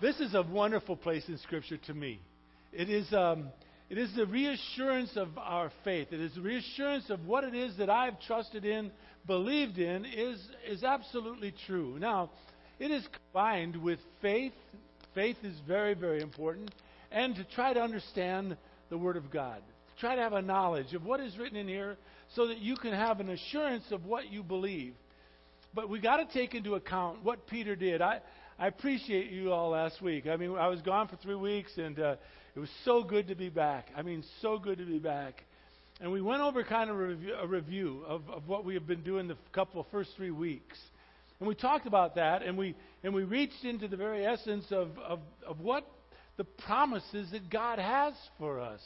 This is a wonderful place in Scripture to me. It is, um, it is the reassurance of our faith. It is the reassurance of what it is that I've trusted in, believed in, is, is absolutely true. Now, it is combined with faith. Faith is very, very important. And to try to understand the Word of God. To try to have a knowledge of what is written in here so that you can have an assurance of what you believe. But we've got to take into account what Peter did. I, I appreciate you all last week. I mean, I was gone for three weeks, and uh, it was so good to be back. I mean, so good to be back. And we went over kind of a review, a review of, of what we have been doing the couple first three weeks. And we talked about that, and we, and we reached into the very essence of, of, of what the promises that God has for us.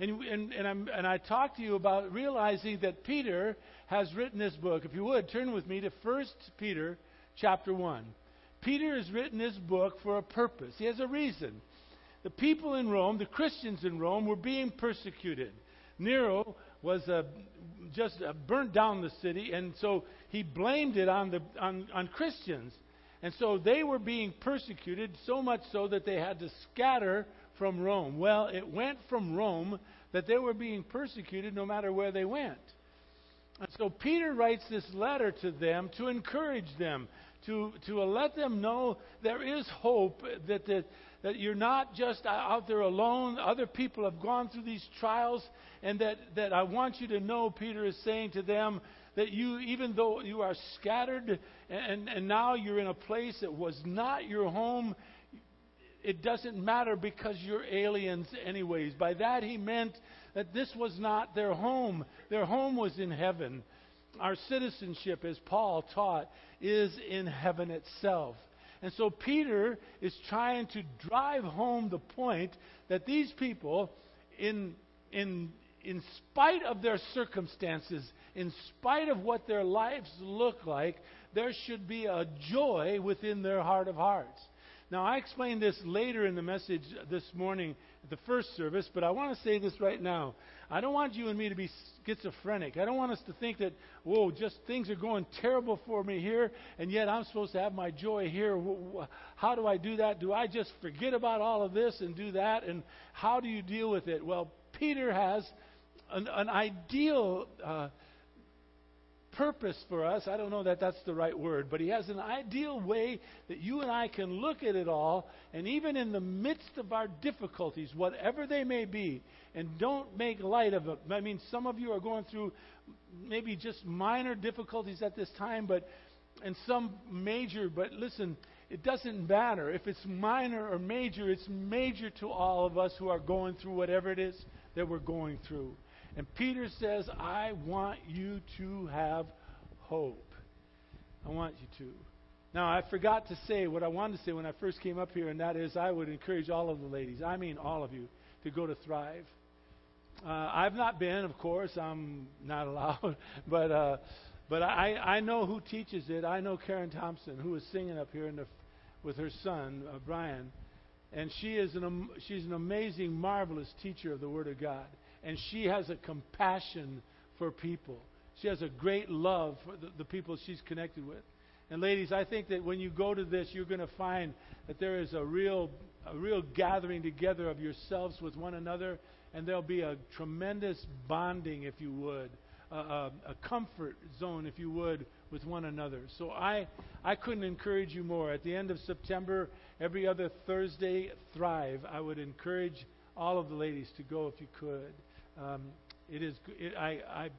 And, and, and, and, i talked to you about realizing that Peter has written this book. If you would, turn with me to 1 Peter chapter 1. Peter has written this book for a purpose. He has a reason. The people in Rome, the Christians in Rome, were being persecuted. Nero was uh, just uh, burnt down the city, and so he blamed it on, the, on, on Christians. And so they were being persecuted, so much so that they had to scatter from Rome. Well, it went from Rome that they were being persecuted no matter where they went. And so Peter writes this letter to them to encourage them, to, to let them know there is hope, that, that, that you're not just out there alone. Other people have gone through these trials, and that, that I want you to know, Peter is saying to them, that you, even though you are scattered and, and now you're in a place that was not your home, it doesn't matter because you're aliens, anyways. By that he meant that this was not their home. Their home was in heaven. Our citizenship, as Paul taught, is in heaven itself. And so Peter is trying to drive home the point that these people, in, in, in spite of their circumstances, in spite of what their lives look like, there should be a joy within their heart of hearts. Now, I explained this later in the message this morning the first service, but I want to say this right now. I don't want you and me to be schizophrenic. I don't want us to think that, whoa, just things are going terrible for me here, and yet I'm supposed to have my joy here. How do I do that? Do I just forget about all of this and do that? And how do you deal with it? Well, Peter has an, an ideal. Uh, purpose for us. I don't know that that's the right word, but He has an ideal way that you and I can look at it all, and even in the midst of our difficulties, whatever they may be, and don't make light of it. I mean, some of you are going through maybe just minor difficulties at this time, but and some major, but listen, it doesn't matter. If it's minor or major, it's major to all of us who are going through whatever it is that we're going through. And Peter says, I want you to have hope. I want you to. Now, I forgot to say what I wanted to say when I first came up here, and that is I would encourage all of the ladies, I mean all of you, to go to Thrive. Uh, I've not been, of course, I'm not allowed, but uh, but I, I know who teaches it. I know Karen Thompson, who is singing up here the, with her son, uh, Brian. And she is an, she's an amazing, marvelous teacher of the Word of God and she has a compassion for people. She has a great love for the, the people she's connected with. And ladies, I think that when you go to this, you're going to find that there is a real, a real gathering together of yourselves with one another, and there'll be a tremendous bonding, if you would, a, a, a comfort zone, if you would, with one another. So I, I couldn't encourage you more. At the end of September, every other Thursday, Thrive, I would encourage all of the ladies to go if you could. Um, it is. It, I, I,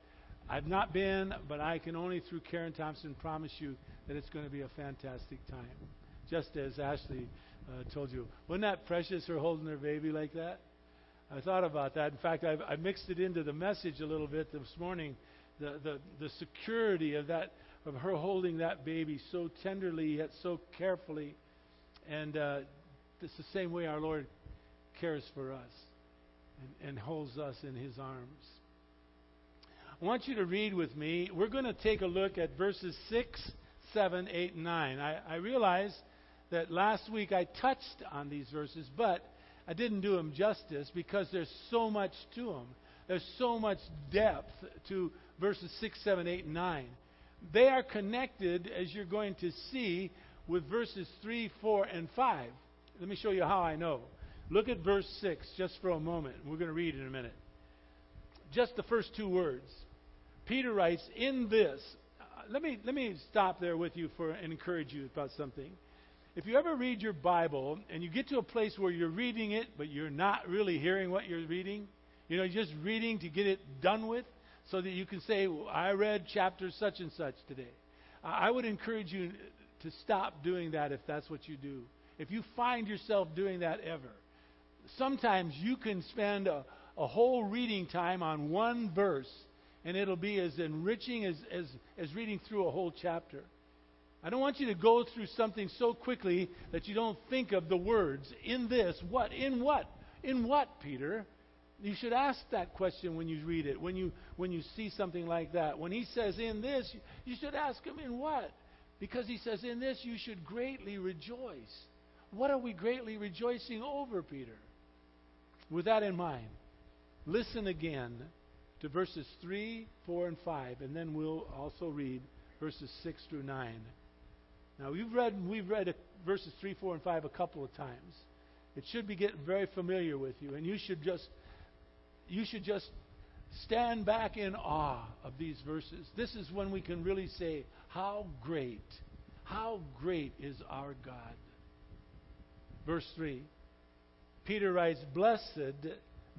I've not been, but I can only through Karen Thompson promise you that it's going to be a fantastic time. Just as Ashley uh, told you, wasn't that precious? Her holding her baby like that. I thought about that. In fact, I've, I mixed it into the message a little bit this morning. The, the, the security of that of her holding that baby so tenderly yet so carefully, and uh, it's the same way our Lord cares for us and, and holds us in his arms. I want you to read with me. We're going to take a look at verses 6, 7, 8, and 9. I, I realize that last week I touched on these verses, but I didn't do them justice because there's so much to them. There's so much depth to verses 6, 7, 8, and 9. They are connected, as you're going to see, with verses 3, 4, and 5. let me show you how I know. Look at verse 6 just for a moment. We're going to read in a minute. Just the first two words. Peter writes, In this. Uh, let me, let me stop there with you for, and encourage you about something. If you ever read your Bible and you get to a place where you're reading it, but you're not really hearing what you're reading, you know, just reading to get it done with, so that you can say, well, I read chapter such and such today. I would encourage you to stop doing that if that's what you do. If you find yourself doing that ever, sometimes you can spend a, a whole reading time on one verse, and it'll be as enriching as, as, as reading through a whole chapter. I don't want you to go through something so quickly that you don't think of the words. In this, what? In what? In what, Peter? You should ask that question when you read it, when you, when you see something like that. When he says, in this, you should ask him, in what? Because he says, in this you should greatly rejoice. What are we greatly rejoicing over, Peter? With that in mind, listen again to verses 3, 4, and 5, and then we'll also read verses 6 through 9. Now, we've read, we've read verses 3, 4, and 5 a couple of times. It should be getting very familiar with you, and you should just you should just stand back in awe of these verses. This is when we can really say, How great, how great is our God. Verse 3 Peter writes, Blessed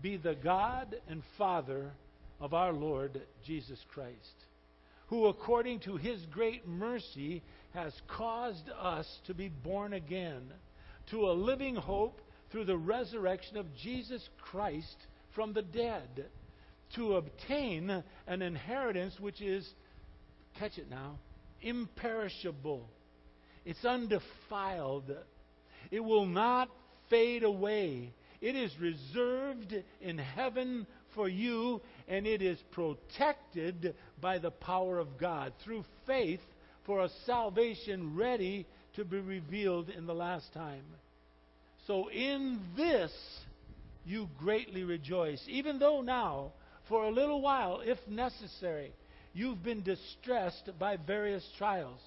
be the God and Father of our Lord Jesus Christ, who according to his great mercy has caused us to be born again to a living hope through the resurrection of Jesus Christ from the dead to obtain an inheritance which is, catch it now, imperishable. It's undefiled. It will not fade away. It is reserved in heaven for you, and it is protected by the power of God through faith for a salvation ready to be revealed in the last time. So, in this, you greatly rejoice, even though now, for a little while, if necessary, you've been distressed by various trials,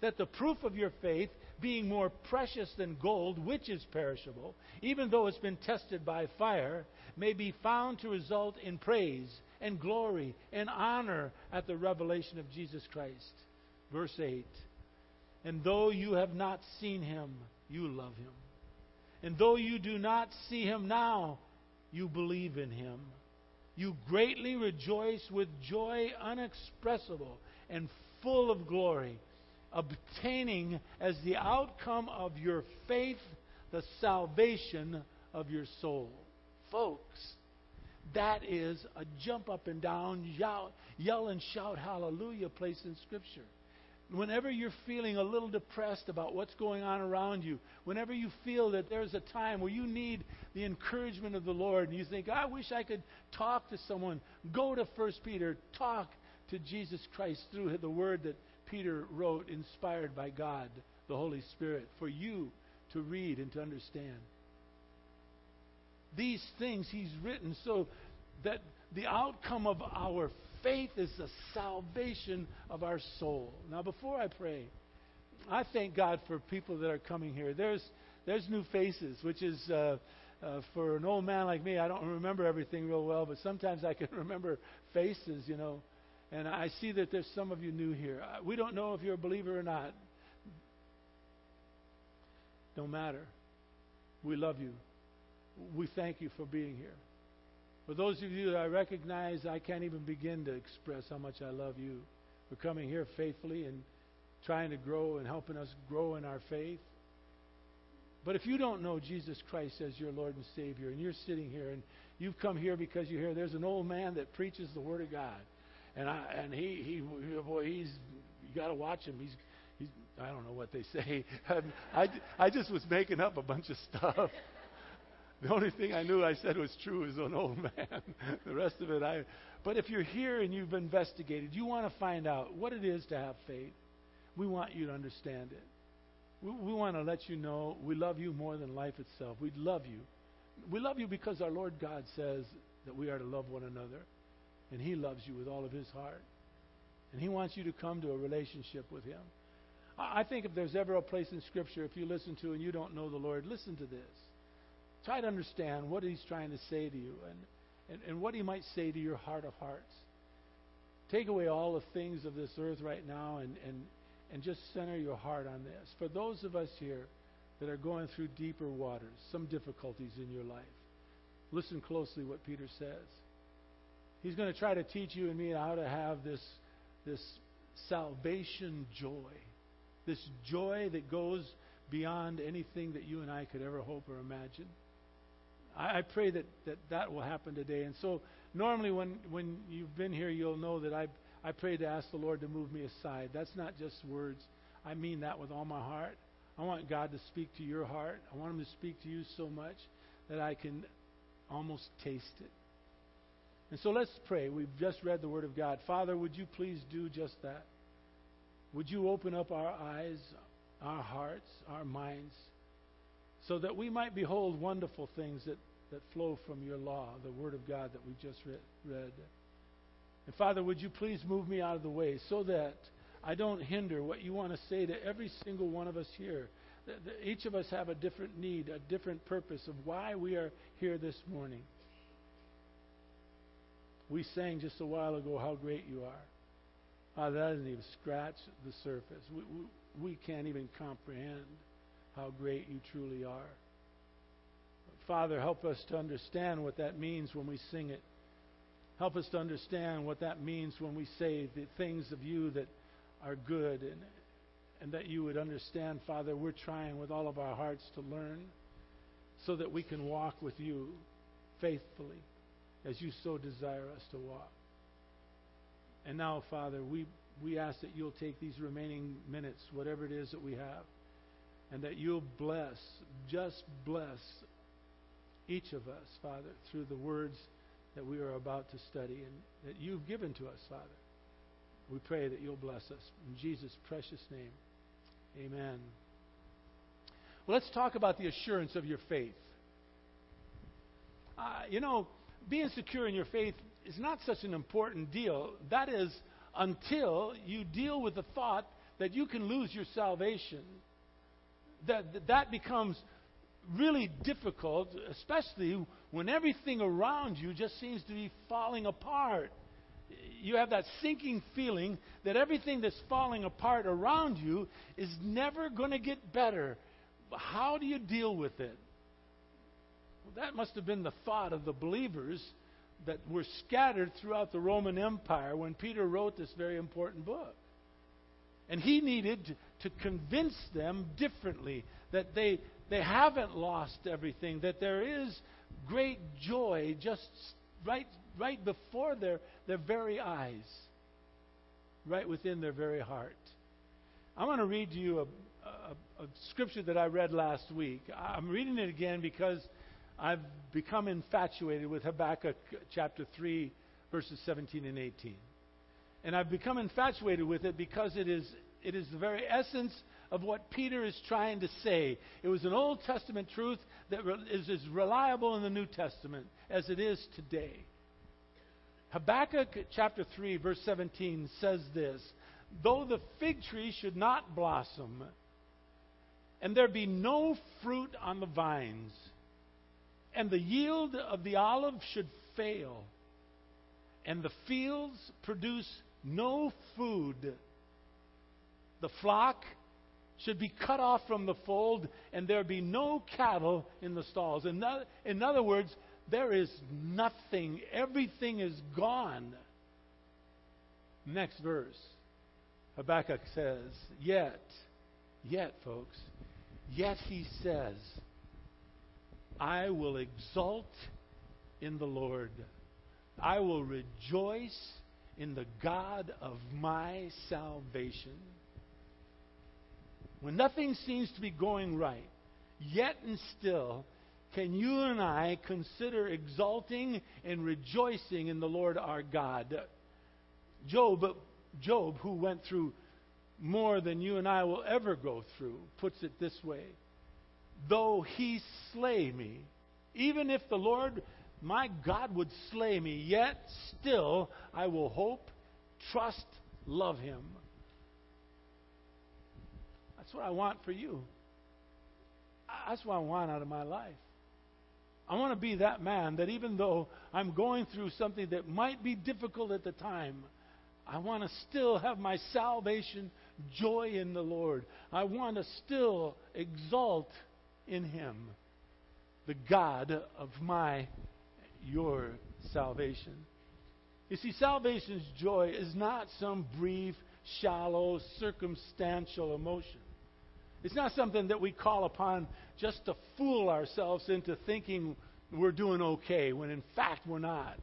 that the proof of your faith, being more precious than gold, which is perishable, even though it's been tested by fire, may be found to result in praise and glory and honor at the revelation of Jesus Christ. Verse 8 And though you have not seen him, you love him. And though you do not see him now, you believe in him. You greatly rejoice with joy unexpressible and full of glory, obtaining as the outcome of your faith the salvation of your soul. Folks, that is a jump up and down, yell, yell and shout hallelujah place in Scripture whenever you're feeling a little depressed about what's going on around you, whenever you feel that there's a time where you need the encouragement of the Lord and you think, I wish I could talk to someone, go to 1 Peter, talk to Jesus Christ through the word that Peter wrote, inspired by God, the Holy Spirit, for you to read and to understand. These things he's written so that the outcome of our faith is the salvation of our soul. Now, before I pray, I thank God for people that are coming here. There's, there's new faces, which is uh, uh, for an old man like me, I don't remember everything real well, but sometimes I can remember faces, you know. And I see that there's some of you new here. Uh, we don't know if you're a believer or not. Don't matter. We love you. We thank you for being here. For those of you that I recognize, I can't even begin to express how much I love you for coming here faithfully and trying to grow and helping us grow in our faith. But if you don't know Jesus Christ as your Lord and Savior, and you're sitting here and you've come here because you hear there's an old man that preaches the Word of God, and I and he he boy he's you got to watch him. He's he's I don't know what they say. I I just was making up a bunch of stuff. The only thing I knew I said was true is an old man. the rest of it, I. But if you're here and you've investigated, you want to find out what it is to have faith. We want you to understand it. We, we want to let you know we love you more than life itself. We love you. We love you because our Lord God says that we are to love one another, and He loves you with all of His heart, and He wants you to come to a relationship with Him. I think if there's ever a place in Scripture, if you listen to and you don't know the Lord, listen to this. Try to understand what He's trying to say to you and, and, and what He might say to your heart of hearts. Take away all the things of this earth right now and, and, and just center your heart on this. For those of us here that are going through deeper waters, some difficulties in your life, listen closely what Peter says. He's going to try to teach you and me how to have this, this salvation joy, this joy that goes beyond anything that you and I could ever hope or imagine. I, I pray that, that that will happen today. And so, normally, when, when you've been here, you'll know that I, I pray to ask the Lord to move me aside. That's not just words, I mean that with all my heart. I want God to speak to your heart. I want Him to speak to you so much that I can almost taste it. And so let's pray. We've just read the Word of God. Father, would you please do just that? Would you open up our eyes, our hearts, our minds, so that we might behold wonderful things that, that flow from your law, the Word of God that we just read. And Father, would you please move me out of the way so that I don't hinder what you want to say to every single one of us here. Each of us have a different need, a different purpose of why we are here this morning. We sang just a while ago how great you are. Oh, that doesn't even scratch the surface. We, we, we can't even comprehend how great you truly are. Father, help us to understand what that means when we sing it. Help us to understand what that means when we say the things of you that are good and, and that you would understand, Father, we're trying with all of our hearts to learn so that we can walk with you faithfully as you so desire us to walk. And now, Father, we, we ask that you'll take these remaining minutes, whatever it is that we have, and that you'll bless, just bless each of us, Father, through the words that we are about to study and that you've given to us, Father. We pray that you'll bless us. In Jesus' precious name, amen. Well, let's talk about the assurance of your faith. Uh, you know, being secure in your faith is not such an important deal. That is, until you deal with the thought that you can lose your salvation. That, that becomes really difficult, especially when everything around you just seems to be falling apart. You have that sinking feeling that everything that's falling apart around you is never going to get better. How do you deal with it? Well, that must have been the thought of the believers that were scattered throughout the Roman Empire when Peter wrote this very important book. And he needed to convince them differently that they, they haven't lost everything, that there is great joy just right, right before their, their very eyes, right within their very heart. I want to read to you a, a, a scripture that I read last week. I'm reading it again because I've become infatuated with Habakkuk chapter 3, verses 17 and 18. And I've become infatuated with it because it is, it is the very essence of what Peter is trying to say. It was an Old Testament truth that is as reliable in the New Testament as it is today. Habakkuk chapter 3, verse 17 says this Though the fig tree should not blossom, and there be no fruit on the vines, and the yield of the olive should fail, and the fields produce no food. The flock should be cut off from the fold, and there be no cattle in the stalls. In, other, in other words, there is nothing. Everything is gone. Next verse. Habakkuk says, Yet, yet, folks, yet he says, I will exult in the Lord. I will rejoice in the God of my salvation. When nothing seems to be going right, yet and still, can you and I consider exulting and rejoicing in the Lord our God? Job, Job, who went through more than you and I will ever go through, puts it this way though he slay me, even if the Lord my God would slay me, yet still I will hope, trust, love him. That's what I want for you. That's what I want out of my life. I want to be that man that even though I'm going through something that might be difficult at the time, I want to still have my salvation joy in the Lord. I want to still exalt in Him, the God of my, your salvation. You see, salvation's joy is not some brief, shallow, circumstantial emotion. It's not something that we call upon just to fool ourselves into thinking we're doing okay when in fact we're not.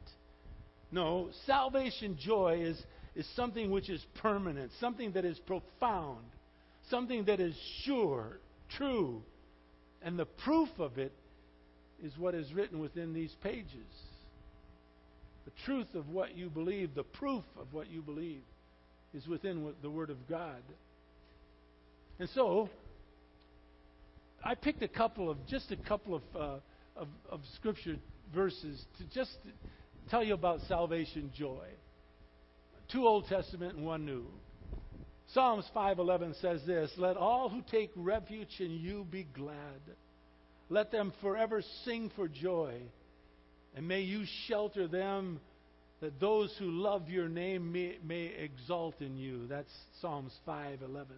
No, salvation joy is, is something which is permanent, something that is profound, something that is sure, true. And the proof of it is what is written within these pages. The truth of what you believe, the proof of what you believe, is within the Word of God. And so, I picked a couple of, just a couple of, uh, of, of scripture verses to just tell you about salvation joy. Two Old Testament and one New. Psalms 5:11 says this, "Let all who take refuge in you be glad. Let them forever sing for joy, and may you shelter them that those who love your name may, may exalt in you." That's Psalms 5:11.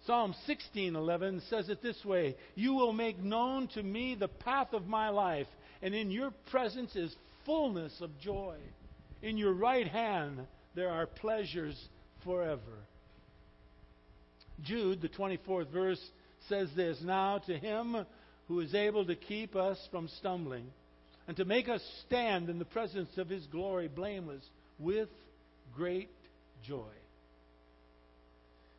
Psalm 16:11 says it this way, "You will make known to me the path of my life, and in your presence is fullness of joy. In your right hand there are pleasures forever." Jude, the 24th verse says this, "Now to him who is able to keep us from stumbling and to make us stand in the presence of his glory blameless with great joy."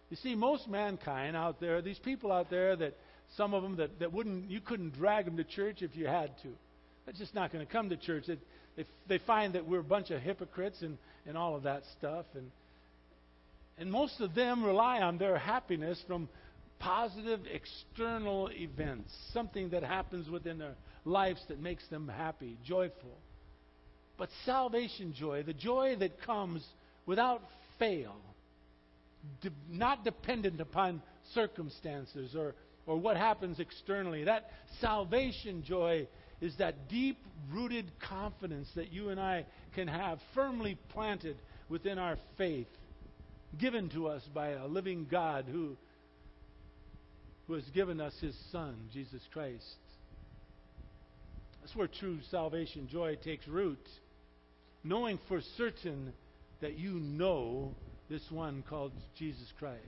You see, most mankind out there, these people out there that some of them that, that wouldn't, you couldn't drag them to church if you had to. They're just not going to come to church. They, they, they find that we're a bunch of hypocrites and, and all of that stuff. And, and most of them rely on their happiness from positive external events, something that happens within their lives that makes them happy, joyful. But salvation joy, the joy that comes without fail, de- not dependent upon circumstances or, or what happens externally. That salvation joy is that deep rooted confidence that you and I can have firmly planted within our faith, given to us by a living God who, who has given us his Son, Jesus Christ. That's where true salvation joy takes root. Knowing for certain that you know this one called Jesus Christ.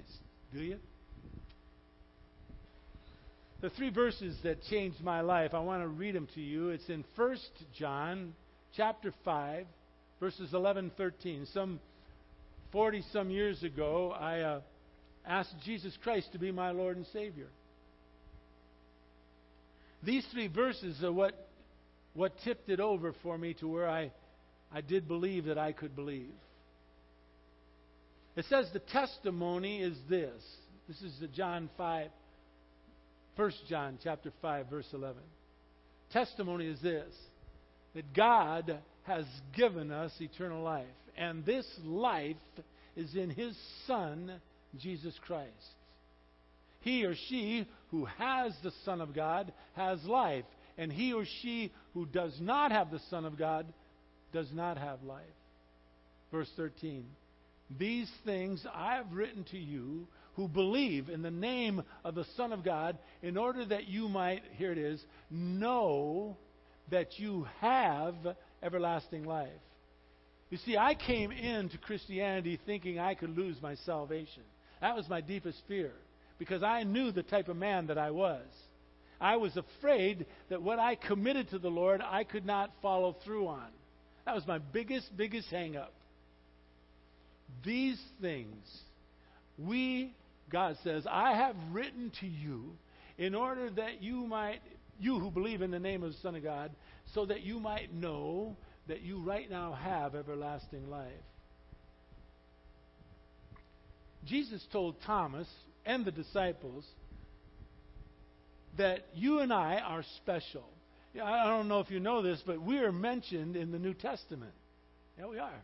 Do you? The three verses that changed my life, I want to read them to you. It's in 1 John chapter 5, verses 11 13. Some 40 some years ago, I uh, asked Jesus Christ to be my Lord and Savior. These three verses are what, what tipped it over for me to where I, I did believe that I could believe. It says the testimony is this. This is the John 5, 1 John chapter 5, verse 11. Testimony is this that God has given us eternal life, and this life is in His Son, Jesus Christ. He or she who has the Son of God has life, and he or she who does not have the Son of God does not have life. Verse 13. These things I have written to you who believe in the name of the Son of God, in order that you might, here it is, know that you have everlasting life. You see, I came into Christianity thinking I could lose my salvation. That was my deepest fear, because I knew the type of man that I was. I was afraid that what I committed to the Lord, I could not follow through on. That was my biggest, biggest hang up. These things we, God says, I have written to you in order that you might, you who believe in the name of the Son of God, so that you might know that you right now have everlasting life. Jesus told Thomas and the disciples that you and I are special. I don't know if you know this, but we are mentioned in the New Testament. Yeah, we are.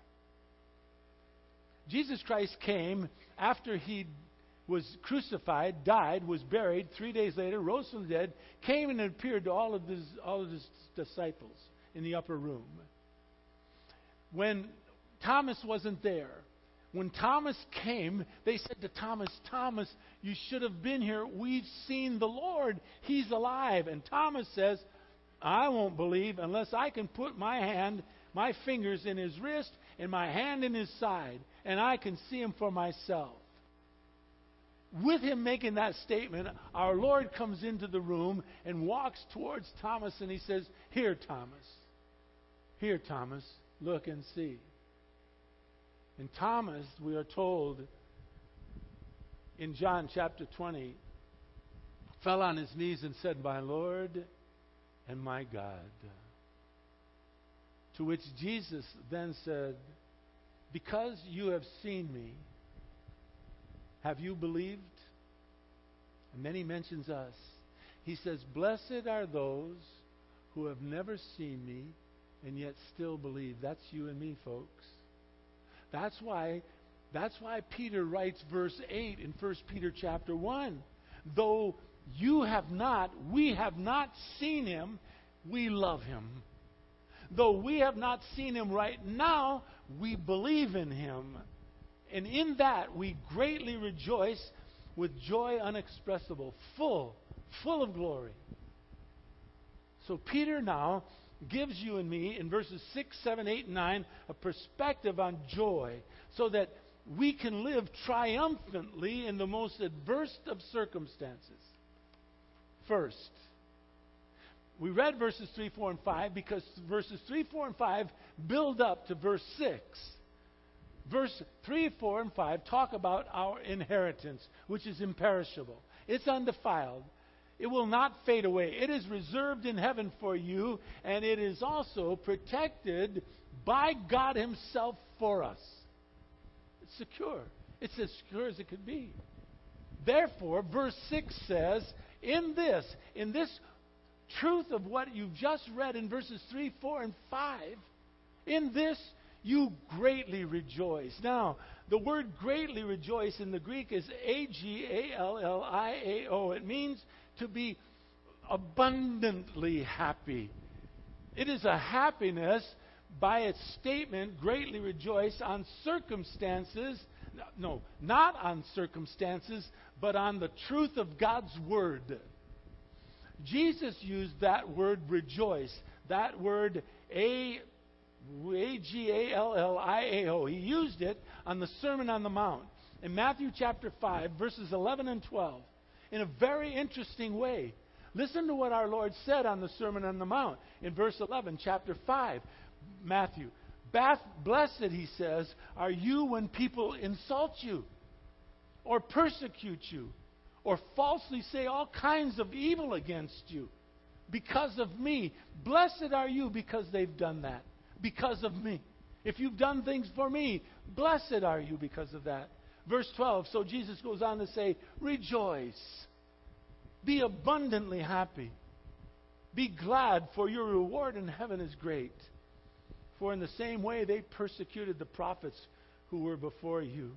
Jesus Christ came after he was crucified, died, was buried, three days later, rose from the dead, came and appeared to all of his, all of his disciples in the upper room. When Thomas wasn't there, when Thomas came, they said to Thomas, Thomas, you should have been here. We've seen the Lord. He's alive. And Thomas says, I won't believe unless I can put my hand, my fingers in his wrist and my hand in his side, and I can see him for myself. With him making that statement, our Lord comes into the room and walks towards Thomas and he says, Here, Thomas. Here, Thomas. Look and see. And Thomas, we are told in John chapter 20, fell on his knees and said, My Lord and my God. To which Jesus then said, Because you have seen me, have you believed? And then he mentions us. He says, Blessed are those who have never seen me and yet still believe. That's you and me, folks. That's why that's why Peter writes verse 8 in 1 Peter chapter 1. Though you have not, we have not seen him, we love him. Though we have not seen him right now, we believe in him. And in that we greatly rejoice with joy unexpressible, full, full of glory. So Peter now gives you and me in verses 6, 7, 8, and 9 a perspective on joy so that we can live triumphantly in the most adverse of circumstances. First, we read verses 3, 4, and 5 because verses 3, 4, and 5 build up to verse 6. Verse 3, 4, and 5 talk about our inheritance, which is imperishable. It's undefiled. It will not fade away. It is reserved in heaven for you, and it is also protected by God Himself for us. It's secure. It's as secure as it could be. Therefore, verse 6 says, in this, in this truth of what you've just read in verses 3, 4, and 5, in this you greatly rejoice. Now, the word greatly rejoice in the Greek is A G A L L I A O. It means to be abundantly happy. It is a happiness by its statement, greatly rejoice on circumstances. No, not on circumstances, but on the truth of God's Word. Jesus used that word rejoice, that word A G A L L I A O. He used it on the Sermon on the Mount in Matthew chapter 5, verses 11 and 12 in a very interesting way. Listen to what our Lord said on the Sermon on the Mount in verse 11, chapter 5, Matthew. Blessed, he says, are you when people insult you, or persecute you, or falsely say all kinds of evil against you because of me. Blessed are you because they've done that, because of me. If you've done things for me, blessed are you because of that. Verse 12, so Jesus goes on to say, Rejoice. Be abundantly happy. Be glad, for your reward in heaven is great. For in the same way they persecuted the prophets who were before you.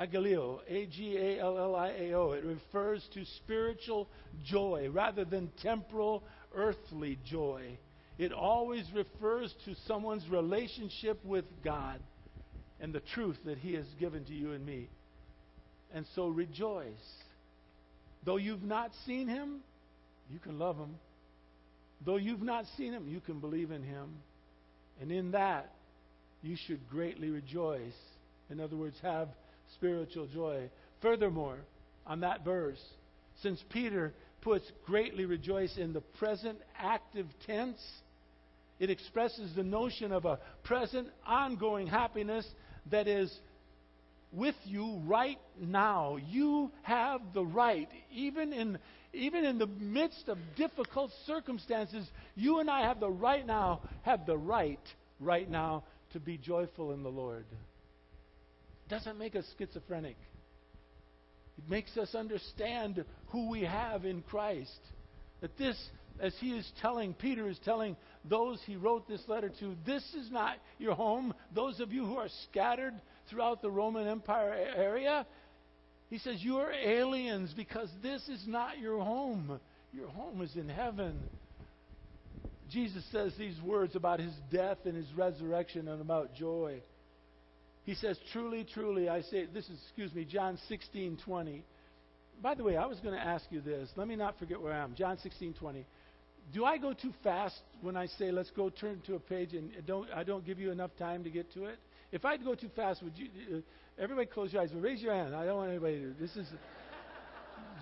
Agalliao, A G A L L I A O. It refers to spiritual joy rather than temporal, earthly joy. It always refers to someone's relationship with God and the truth that He has given to you and me. And so rejoice. Though you've not seen Him, you can love Him. Though you've not seen Him, you can believe in Him. And in that, you should greatly rejoice. In other words, have spiritual joy. Furthermore, on that verse, since Peter puts greatly rejoice in the present active tense, it expresses the notion of a present, ongoing happiness that is with you right now. You have the right, even in, even in the midst of difficult circumstances, you and I have the right now, have the right right now to be joyful in the Lord. It doesn't make us schizophrenic. It makes us understand who we have in Christ. That this as he is telling, Peter is telling those he wrote this letter to, this is not your home. Those of you who are scattered throughout the Roman Empire area, He says, You are aliens because this is not your home. Your home is in heaven. Jesus says these words about his death and his resurrection and about joy. He says, Truly, truly, I say, this is, excuse me, John 16, 20. By the way, I was going to ask you this. Let me not forget where I am. John 16, 20. Do I go too fast when I say, let's go turn to a page and don't, I don't give you enough time to get to it? If I go too fast, would you, uh, everybody close your eyes, but raise your hand. I don't want anybody to, this is,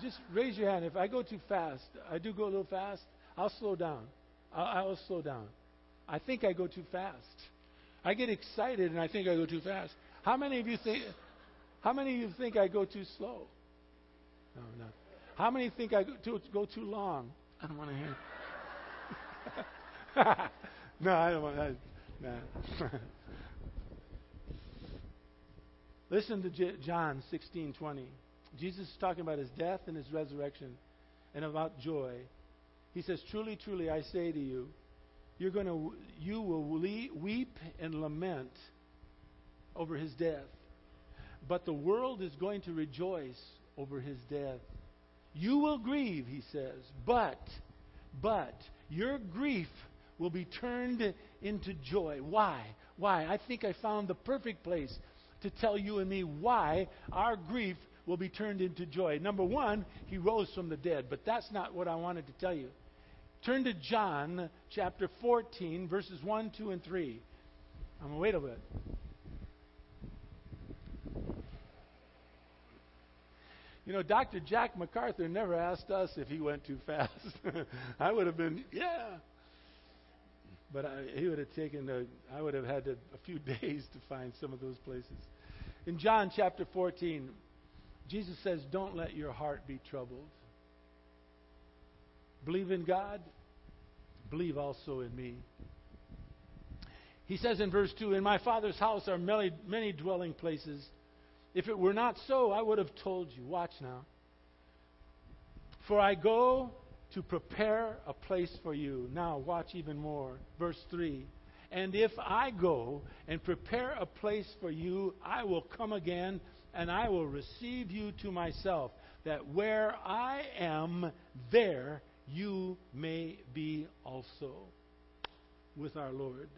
just raise your hand. If I go too fast, I do go a little fast, I'll slow down. I'll, I'll slow down. I think I go too fast. I get excited and I think I go too fast. How many of you think? How many of you think I go too slow? No, no. How many think I go too, go too long? I don't want to hear. no, I don't want. to. nah. Listen to J- John sixteen twenty. Jesus is talking about his death and his resurrection, and about joy. He says, "Truly, truly, I say to you." You're going to, you will weep and lament over his death. But the world is going to rejoice over his death. You will grieve, he says, but, but your grief will be turned into joy. Why? Why? I think I found the perfect place to tell you and me why our grief will be turned into joy. Number one, he rose from the dead, but that's not what I wanted to tell you. Turn to John chapter 14, verses 1, 2, and 3. I'm going to wait a bit. You know, Dr. Jack MacArthur never asked us if he went too fast. I would have been, yeah. But I, he would have taken, a, I would have had to, a few days to find some of those places. In John chapter 14, Jesus says, Don't let your heart be troubled. Believe in God, believe also in me. He says in verse 2 In my Father's house are many, many dwelling places. If it were not so, I would have told you. Watch now. For I go to prepare a place for you. Now, watch even more. Verse 3 And if I go and prepare a place for you, I will come again and I will receive you to myself, that where I am, there you may be also with our Lord.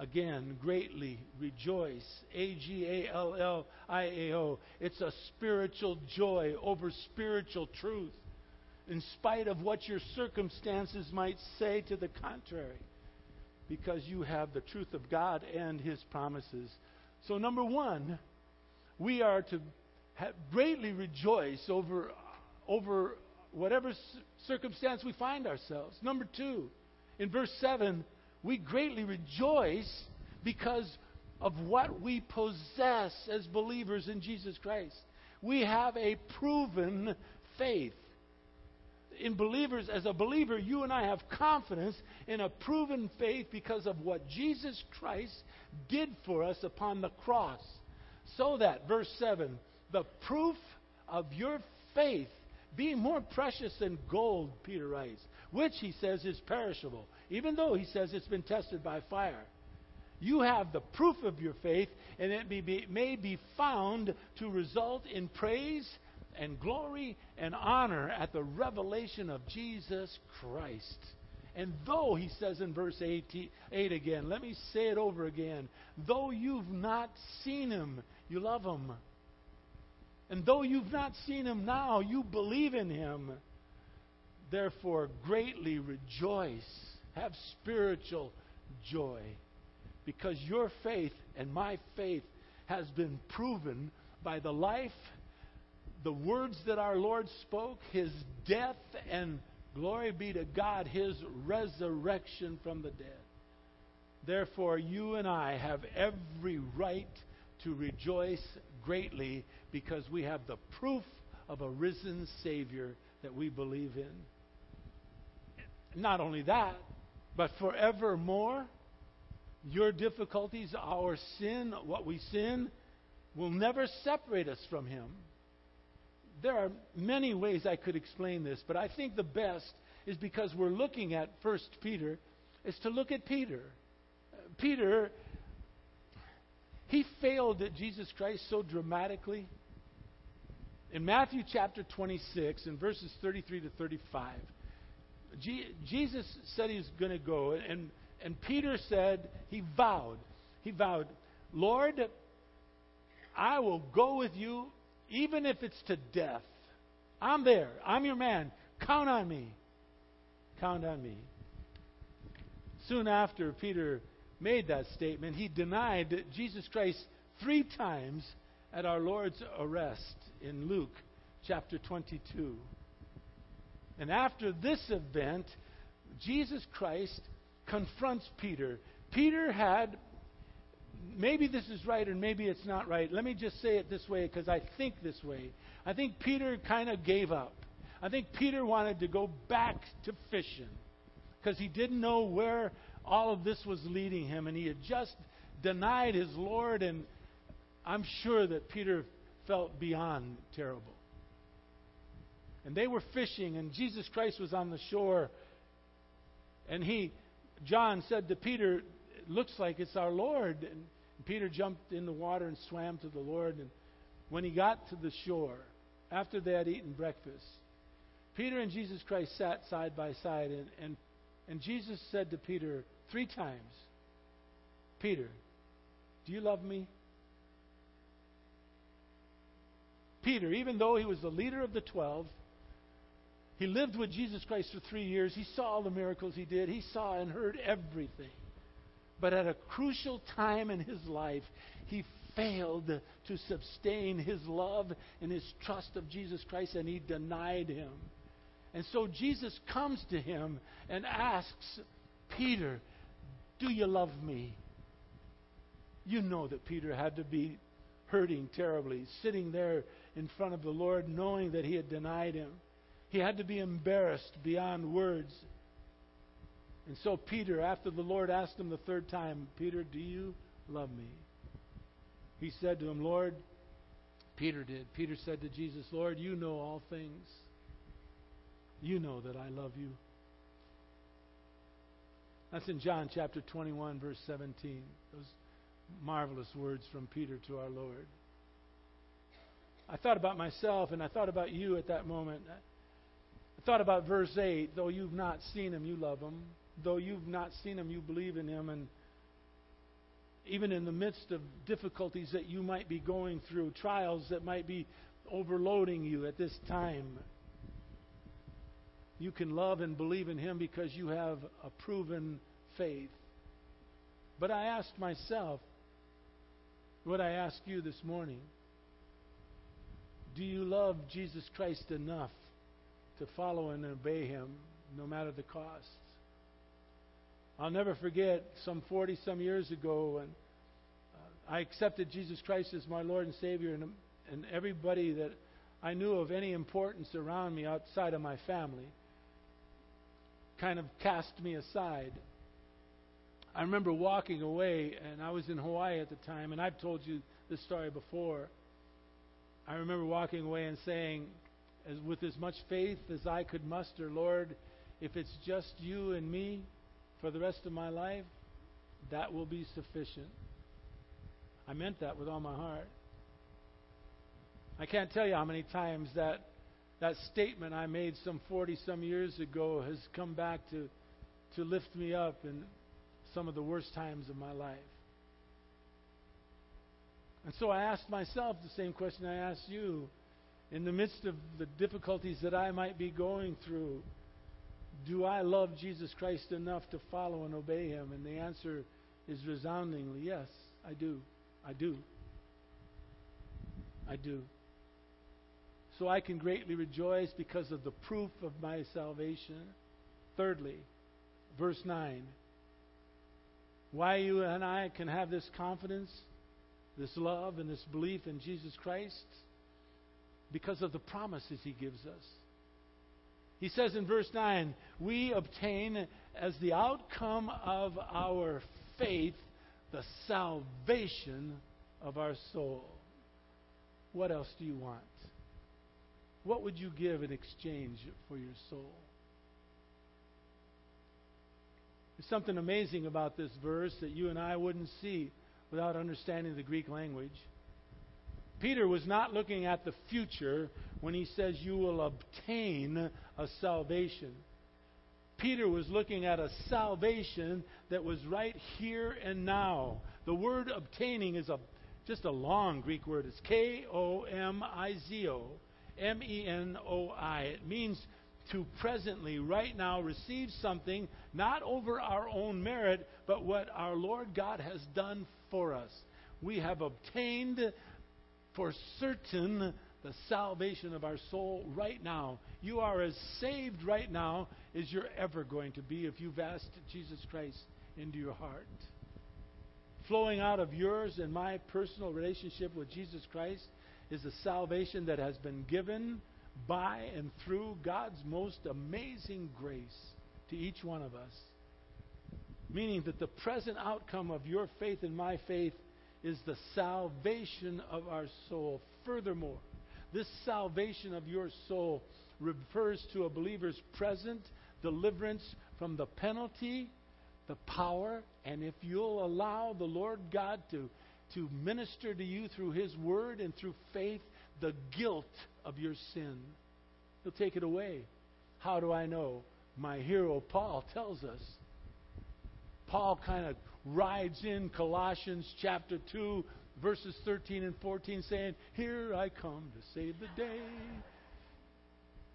Again, greatly rejoice. A G A L L I A O. It's a spiritual joy over spiritual truth, in spite of what your circumstances might say to the contrary, because you have the truth of God and His promises. So, number one, we are to greatly rejoice over, over whatever circumstance we find ourselves. Number two, in verse 7, we greatly rejoice because of what we possess as believers in Jesus Christ. We have a proven faith. In believers, as a believer, you and I have confidence in a proven faith because of what Jesus Christ did for us upon the cross. So that, verse 7, the proof of your faith being more precious than gold, Peter writes, which he says is perishable, even though he says it's been tested by fire. You have the proof of your faith, and it may be, may be found to result in praise and glory and honor at the revelation of Jesus Christ. And though, he says in verse 8, 8 again, let me say it over again, though you've not seen him, you love him. And though you've not seen him now, you believe in him. Therefore, greatly rejoice. Have spiritual joy. Because your faith and my faith has been proven by the life, the words that our Lord spoke, his death, and glory be to God, his resurrection from the dead. Therefore, you and I have every right to rejoice greatly because we have the proof of a risen Savior that we believe in. Not only that, but forevermore, your difficulties, our sin, what we sin, will never separate us from Him. There are many ways I could explain this, but I think the best is because we're looking at First Peter, is to look at Peter. Peter he failed at Jesus Christ so dramatically. In Matthew chapter 26, in verses 33 to 35, G- Jesus said he's going to go, and, and Peter said, he vowed, he vowed, Lord, I will go with you even if it's to death. I'm there. I'm your man. Count on me. Count on me. Soon after Peter made that statement, he denied Jesus Christ three times at our Lord's arrest in Luke chapter 22. And after this event, Jesus Christ confronts Peter. Peter had, maybe this is right or maybe it's not right. Let me just say it this way because I think this way. I think Peter kind of gave up. I think Peter wanted to go back to fishing because he didn't know where all of this was leading him and he had just denied his Lord and I'm sure that Peter felt beyond terrible. And they were fishing, and Jesus Christ was on the shore. And he, John said to Peter, It looks like it's our Lord. And Peter jumped in the water and swam to the Lord. And when he got to the shore, after they had eaten breakfast, Peter and Jesus Christ sat side by side. And, and, and Jesus said to Peter three times, Peter, do you love me? Peter, even though he was the leader of the twelve, he lived with Jesus Christ for three years. He saw all the miracles he did. He saw and heard everything. But at a crucial time in his life, he failed to sustain his love and his trust of Jesus Christ, and he denied him. And so Jesus comes to him and asks, Peter, do you love me? You know that Peter had to be hurting terribly, sitting there in front of the Lord, knowing that he had denied him. He had to be embarrassed beyond words. And so, Peter, after the Lord asked him the third time, Peter, do you love me? He said to him, Lord, Peter did. Peter said to Jesus, Lord, you know all things. You know that I love you. That's in John chapter 21, verse 17. Those marvelous words from Peter to our Lord. I thought about myself and I thought about you at that moment. I thought about verse 8 though you've not seen him, you love him. Though you've not seen him, you believe in him. And even in the midst of difficulties that you might be going through, trials that might be overloading you at this time, you can love and believe in him because you have a proven faith. But I asked myself, what I ask you this morning, do you love Jesus Christ enough to follow and obey him no matter the cost. I'll never forget some 40 some years ago when uh, I accepted Jesus Christ as my Lord and Savior, and, and everybody that I knew of any importance around me outside of my family kind of cast me aside. I remember walking away, and I was in Hawaii at the time, and I've told you this story before. I remember walking away and saying, as, with as much faith as I could muster, Lord, if it's just you and me for the rest of my life, that will be sufficient. I meant that with all my heart. I can't tell you how many times that that statement I made some 40 some years ago has come back to to lift me up in some of the worst times of my life. And so I asked myself the same question I asked you in the midst of the difficulties that I might be going through, do I love Jesus Christ enough to follow and obey him? And the answer is resoundingly yes, I do. I do. I do. So I can greatly rejoice because of the proof of my salvation. Thirdly, verse 9. Why you and I can have this confidence, this love, and this belief in Jesus Christ because of the promises he gives us. He says in verse 9, we obtain as the outcome of our faith the salvation of our soul. What else do you want? What would you give in exchange for your soul? There's something amazing about this verse that you and I wouldn't see without understanding the Greek language. Peter was not looking at the future when he says you will obtain a salvation. Peter was looking at a salvation that was right here and now. The word obtaining is a just a long Greek word. It's K O M I Z O M E N O I. It means to presently, right now, receive something not over our own merit, but what our Lord God has done for us. We have obtained for certain the salvation of our soul right now. You are as saved right now as you're ever going to be if you've asked Jesus Christ into your heart. Flowing out of yours and my personal relationship with Jesus Christ is a salvation that has been given by and through God's most amazing grace to each one of us. Meaning that the present outcome of your faith and my faith is the salvation of our soul. Furthermore, this salvation of your soul refers to a believer's present deliverance from the penalty, the power, and if you'll allow the Lord God to, to minister to you through His Word and through faith, the guilt of your sin. He'll take it away. How do I know? My hero Paul tells us. Paul kind of rides in Colossians chapter 2, verses 13 and 14, saying, Here I come to save the day.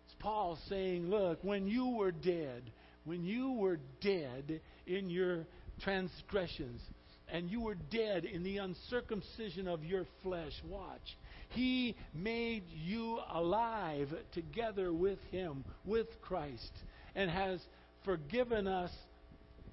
It's Paul saying, Look, when you were dead, when you were dead in your transgressions, and you were dead in the uncircumcision of your flesh, watch. He made you alive together with Him, with Christ, and has forgiven us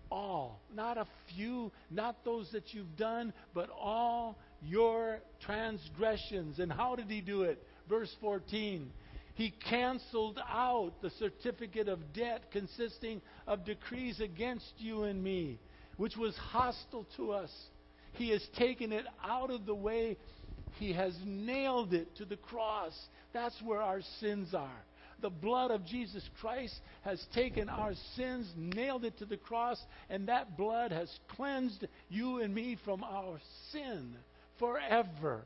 all. Not a few, not those that you've done, but all your transgressions. And how did He do it? Verse 14. He canceled out the certificate of debt consisting of decrees against you and me, which was hostile to us. He has taken it out of the way he has nailed it to the cross. That's where our sins are. The blood of Jesus Christ has taken our sins, nailed it to the cross, and that blood has cleansed you and me from our sin forever.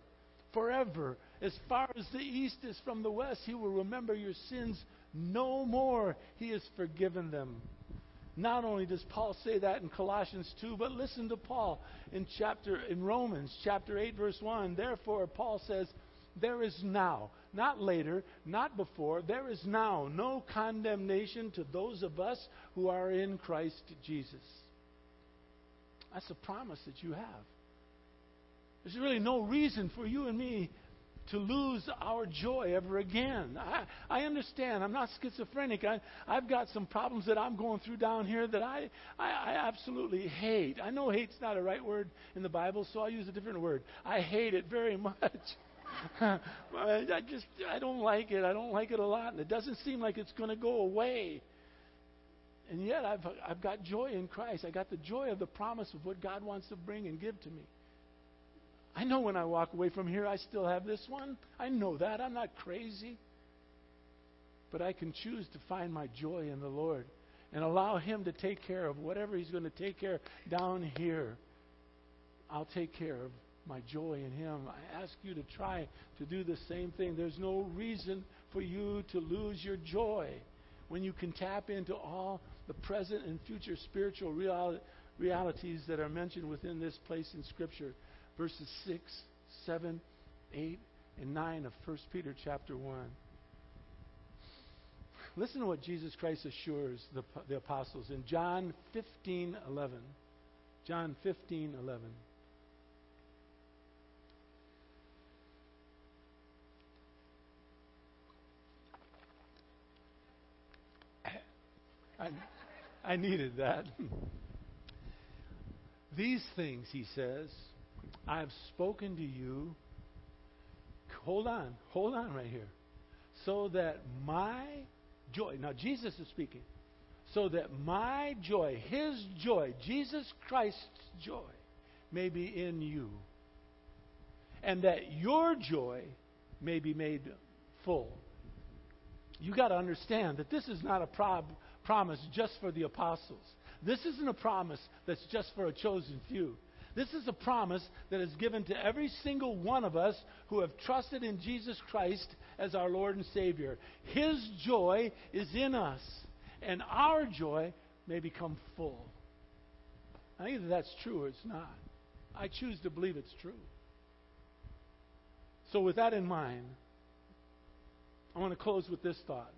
Forever. As far as the east is from the west, He will remember your sins no more. He has forgiven them. Not only does Paul say that in Colossians 2, but listen to Paul in chapter in Romans chapter 8 verse 1. Therefore Paul says, there is now, not later, not before, there is now no condemnation to those of us who are in Christ Jesus. That's a promise that you have. There's really no reason for you and me to lose our joy ever again. I, I understand. I'm not schizophrenic. I, I've got some problems that I'm going through down here that I, I, I absolutely hate. I know hate's not a right word in the Bible, so I'll use a different word. I hate it very much. I just I don't like it. I don't like it a lot, and it doesn't seem like it's going to go away. And yet I've I've got joy in Christ. I got the joy of the promise of what God wants to bring and give to me. I know when I walk away from here, I still have this one. I know that. I'm not crazy. But I can choose to find my joy in the Lord and allow Him to take care of whatever He's going to take care down here. I'll take care of my joy in Him. I ask you to try to do the same thing. There's no reason for you to lose your joy when you can tap into all the present and future spiritual real- realities that are mentioned within this place in Scripture verses 6, 7, 8, and 9 of 1 Peter chapter 1. Listen to what Jesus Christ assures the, the apostles in John 15, 11. John 15, 11. I, I needed that. These things, he says, I have spoken to you. Hold on, hold on right here. So that my joy, now Jesus is speaking, so that my joy, his joy, Jesus Christ's joy, may be in you. And that your joy may be made full. You got to understand that this is not a prob- promise just for the apostles. This isn't a promise that's just for a chosen few. This is a promise that is given to every single one of us who have trusted in Jesus Christ as our Lord and Savior. His joy is in us, and our joy may become full. Now, either that's true or it's not. I choose to believe it's true. So, with that in mind, I want to close with this thought.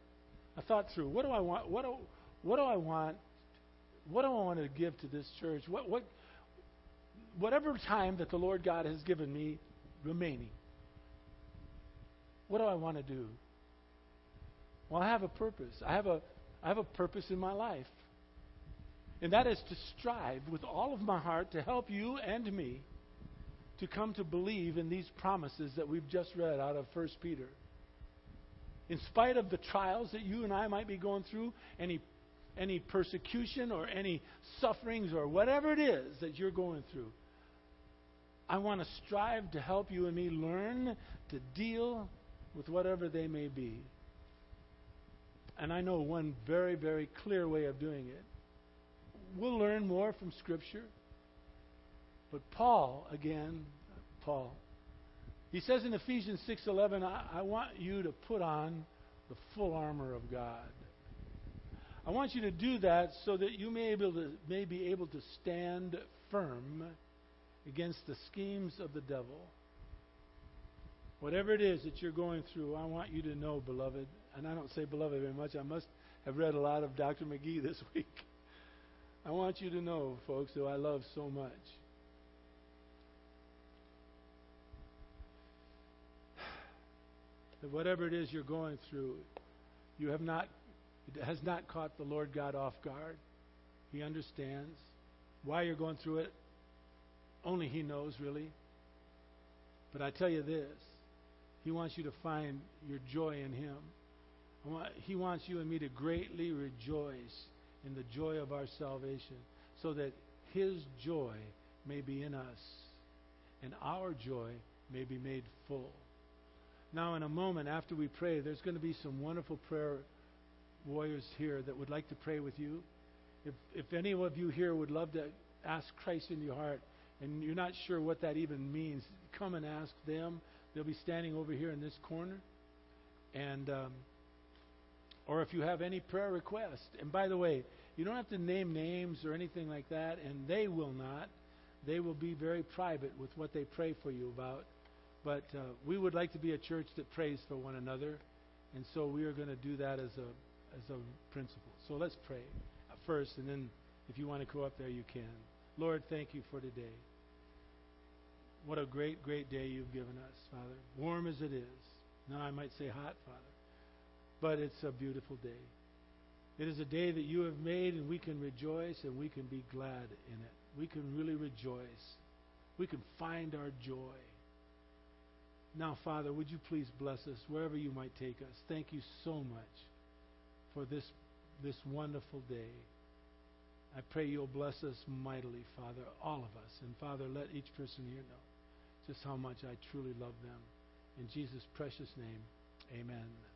I thought through what do I want? What do, what do I want? What do I want to give to this church? What, what, whatever time that the Lord God has given me remaining, what do I want to do? Well, I have a purpose. I have a, I have a purpose in my life. And that is to strive with all of my heart to help you and me to come to believe in these promises that we've just read out of 1 Peter. In spite of the trials that you and I might be going through, any, any persecution or any sufferings or whatever it is that you're going through, I want to strive to help you and me learn to deal with whatever they may be. And I know one very, very clear way of doing it. We'll learn more from Scripture. But Paul, again, Paul, he says in Ephesians 6:11, I, I want you to put on the full armor of God. I want you to do that so that you may, able to, may be able to stand firm against the schemes of the devil. Whatever it is that you're going through, I want you to know, beloved, and I don't say beloved very much. I must have read a lot of Dr. McGee this week. I want you to know, folks, who I love so much. That whatever it is you're going through, you have not it has not caught the Lord God off guard. He understands why you're going through it. Only He knows, really. But I tell you this He wants you to find your joy in Him. He wants you and me to greatly rejoice in the joy of our salvation so that His joy may be in us and our joy may be made full. Now, in a moment after we pray, there's going to be some wonderful prayer warriors here that would like to pray with you. If, if any of you here would love to ask Christ in your heart, and you're not sure what that even means, come and ask them. They'll be standing over here in this corner. And um, or if you have any prayer request. And by the way, you don't have to name names or anything like that, and they will not. They will be very private with what they pray for you about. But uh, we would like to be a church that prays for one another, and so we are going to do that as a as a principle. So let's pray first, and then if you want to go up there, you can. Lord, thank you for today. What a great, great day you've given us, Father. Warm as it is. Now I might say hot, Father. But it's a beautiful day. It is a day that you have made, and we can rejoice and we can be glad in it. We can really rejoice. We can find our joy. Now, Father, would you please bless us wherever you might take us? Thank you so much for this, this wonderful day. I pray you'll bless us mightily, Father, all of us. And Father, let each person here know just how much I truly love them. In Jesus' precious name, amen.